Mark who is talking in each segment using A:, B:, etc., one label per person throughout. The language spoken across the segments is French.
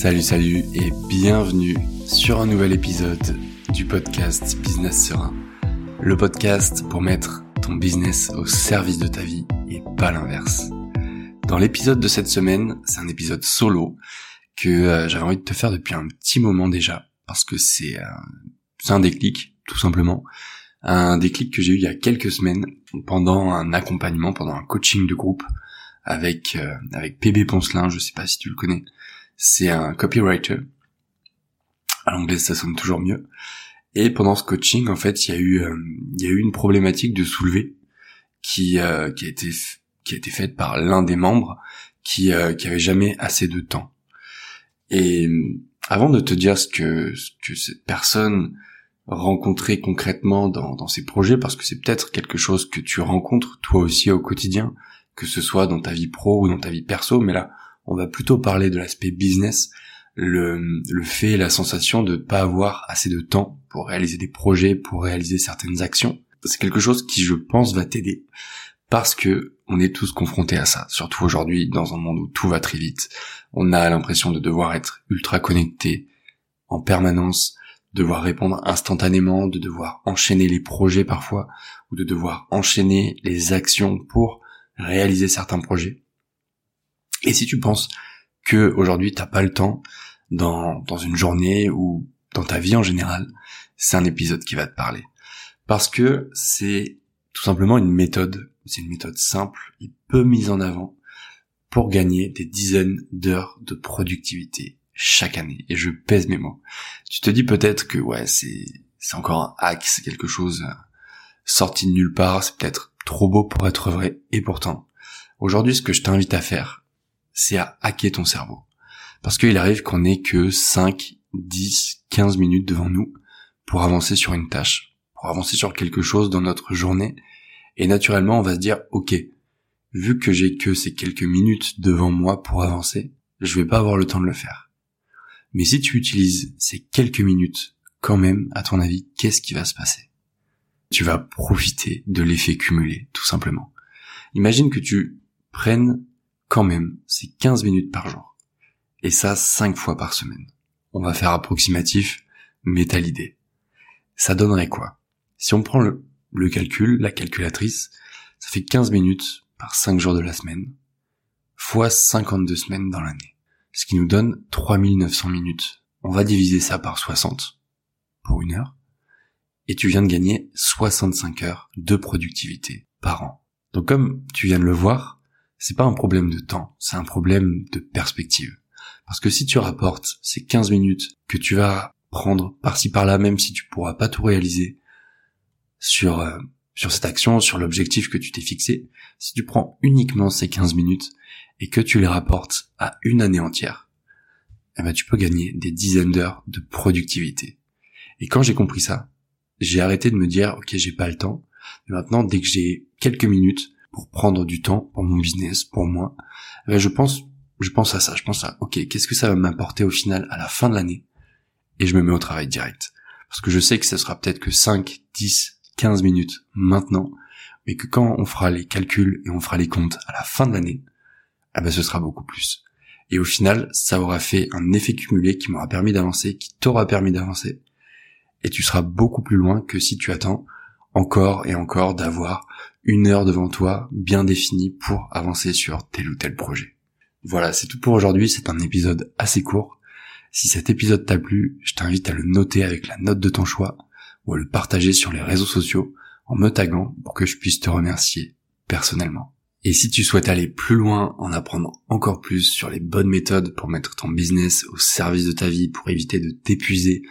A: Salut, salut et bienvenue sur un nouvel épisode du podcast Business Serein. Le podcast pour mettre ton business au service de ta vie et pas l'inverse. Dans l'épisode de cette semaine, c'est un épisode solo que euh, j'avais envie de te faire depuis un petit moment déjà parce que c'est euh, un déclic tout simplement. Un déclic que j'ai eu il y a quelques semaines pendant un accompagnement, pendant un coaching de groupe avec euh, avec PB Poncelin, je sais pas si tu le connais. C'est un copywriter. À l'anglais, ça sonne toujours mieux. Et pendant ce coaching, en fait, il y a eu euh, y a eu une problématique de soulever qui euh, qui a été qui a été faite par l'un des membres qui qui avait jamais assez de temps. Et avant de te dire ce que ce que cette personne rencontrait concrètement dans, dans projets, parce que c'est peut-être quelque chose que tu rencontres toi aussi au quotidien, que ce soit dans ta vie pro ou dans ta vie perso, mais là, on va plutôt parler de l'aspect business, le, le fait, la sensation de pas avoir assez de temps pour réaliser des projets, pour réaliser certaines actions. C'est quelque chose qui, je pense, va t'aider parce que on est tous confrontés à ça, surtout aujourd'hui dans un monde où tout va très vite. On a l'impression de devoir être ultra connecté en permanence, devoir répondre instantanément, de devoir enchaîner les projets parfois, ou de devoir enchaîner les actions pour réaliser certains projets. Et si tu penses que aujourd'hui t'as pas le temps dans, dans une journée ou dans ta vie en général, c'est un épisode qui va te parler. Parce que c'est tout simplement une méthode, c'est une méthode simple et peu mise en avant pour gagner des dizaines d'heures de productivité chaque année. Et je pèse mes mots. Tu te dis peut-être que ouais, c'est, c'est encore un hack, c'est quelque chose euh, sorti de nulle part, c'est peut-être trop beau pour être vrai, et pourtant, aujourd'hui, ce que je t'invite à faire, c'est à hacker ton cerveau. Parce qu'il arrive qu'on ait que 5, 10, 15 minutes devant nous pour avancer sur une tâche, pour avancer sur quelque chose dans notre journée, et naturellement, on va se dire, ok, vu que j'ai que ces quelques minutes devant moi pour avancer, je vais pas avoir le temps de le faire. Mais si tu utilises ces quelques minutes, quand même, à ton avis, qu'est-ce qui va se passer? Tu vas profiter de l'effet cumulé, tout simplement. Imagine que tu prennes quand même ces 15 minutes par jour. Et ça 5 fois par semaine. On va faire approximatif, mais t'as l'idée. Ça donnerait quoi? Si on prend le, le calcul, la calculatrice, ça fait 15 minutes par 5 jours de la semaine, fois 52 semaines dans l'année. Ce qui nous donne 3900 minutes. On va diviser ça par 60 pour une heure et tu viens de gagner 65 heures de productivité par an. Donc comme tu viens de le voir, c'est pas un problème de temps, c'est un problème de perspective. Parce que si tu rapportes ces 15 minutes que tu vas prendre par-ci par-là, même si tu pourras pas tout réaliser sur, euh, sur cette action, sur l'objectif que tu t'es fixé, si tu prends uniquement ces 15 minutes et que tu les rapportes à une année entière, eh ben tu peux gagner des dizaines d'heures de productivité. Et quand j'ai compris ça, j'ai arrêté de me dire ok j'ai pas le temps. Mais maintenant dès que j'ai quelques minutes pour prendre du temps pour mon business, pour moi, eh ben, je pense je pense à ça, je pense à ok qu'est-ce que ça va m'apporter au final à la fin de l'année? Et je me mets au travail direct. Parce que je sais que ce sera peut-être que 5, 10, 15 minutes maintenant, mais que quand on fera les calculs et on fera les comptes à la fin de l'année, eh ben ce sera beaucoup plus. Et au final, ça aura fait un effet cumulé qui m'aura permis d'avancer, qui t'aura permis d'avancer, et tu seras beaucoup plus loin que si tu attends encore et encore d'avoir une heure devant toi bien définie pour avancer sur tel ou tel projet. Voilà, c'est tout pour aujourd'hui, c'est un épisode assez court. Si cet épisode t'a plu, je t'invite à le noter avec la note de ton choix ou à le partager sur les réseaux sociaux en me taguant pour que je puisse te remercier personnellement. Et si tu souhaites aller plus loin, en apprendre encore plus sur les bonnes méthodes pour mettre ton business au service de ta vie, pour éviter de t'épuiser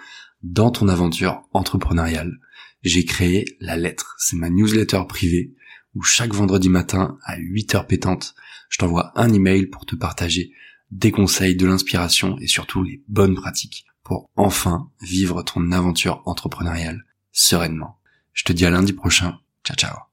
A: dans ton aventure entrepreneuriale, j'ai créé la lettre. C'est ma newsletter privée où chaque vendredi matin à 8 heures pétantes, je t'envoie un email pour te partager des conseils, de l'inspiration et surtout les bonnes pratiques pour enfin vivre ton aventure entrepreneuriale sereinement. Je te dis à lundi prochain. Ciao ciao.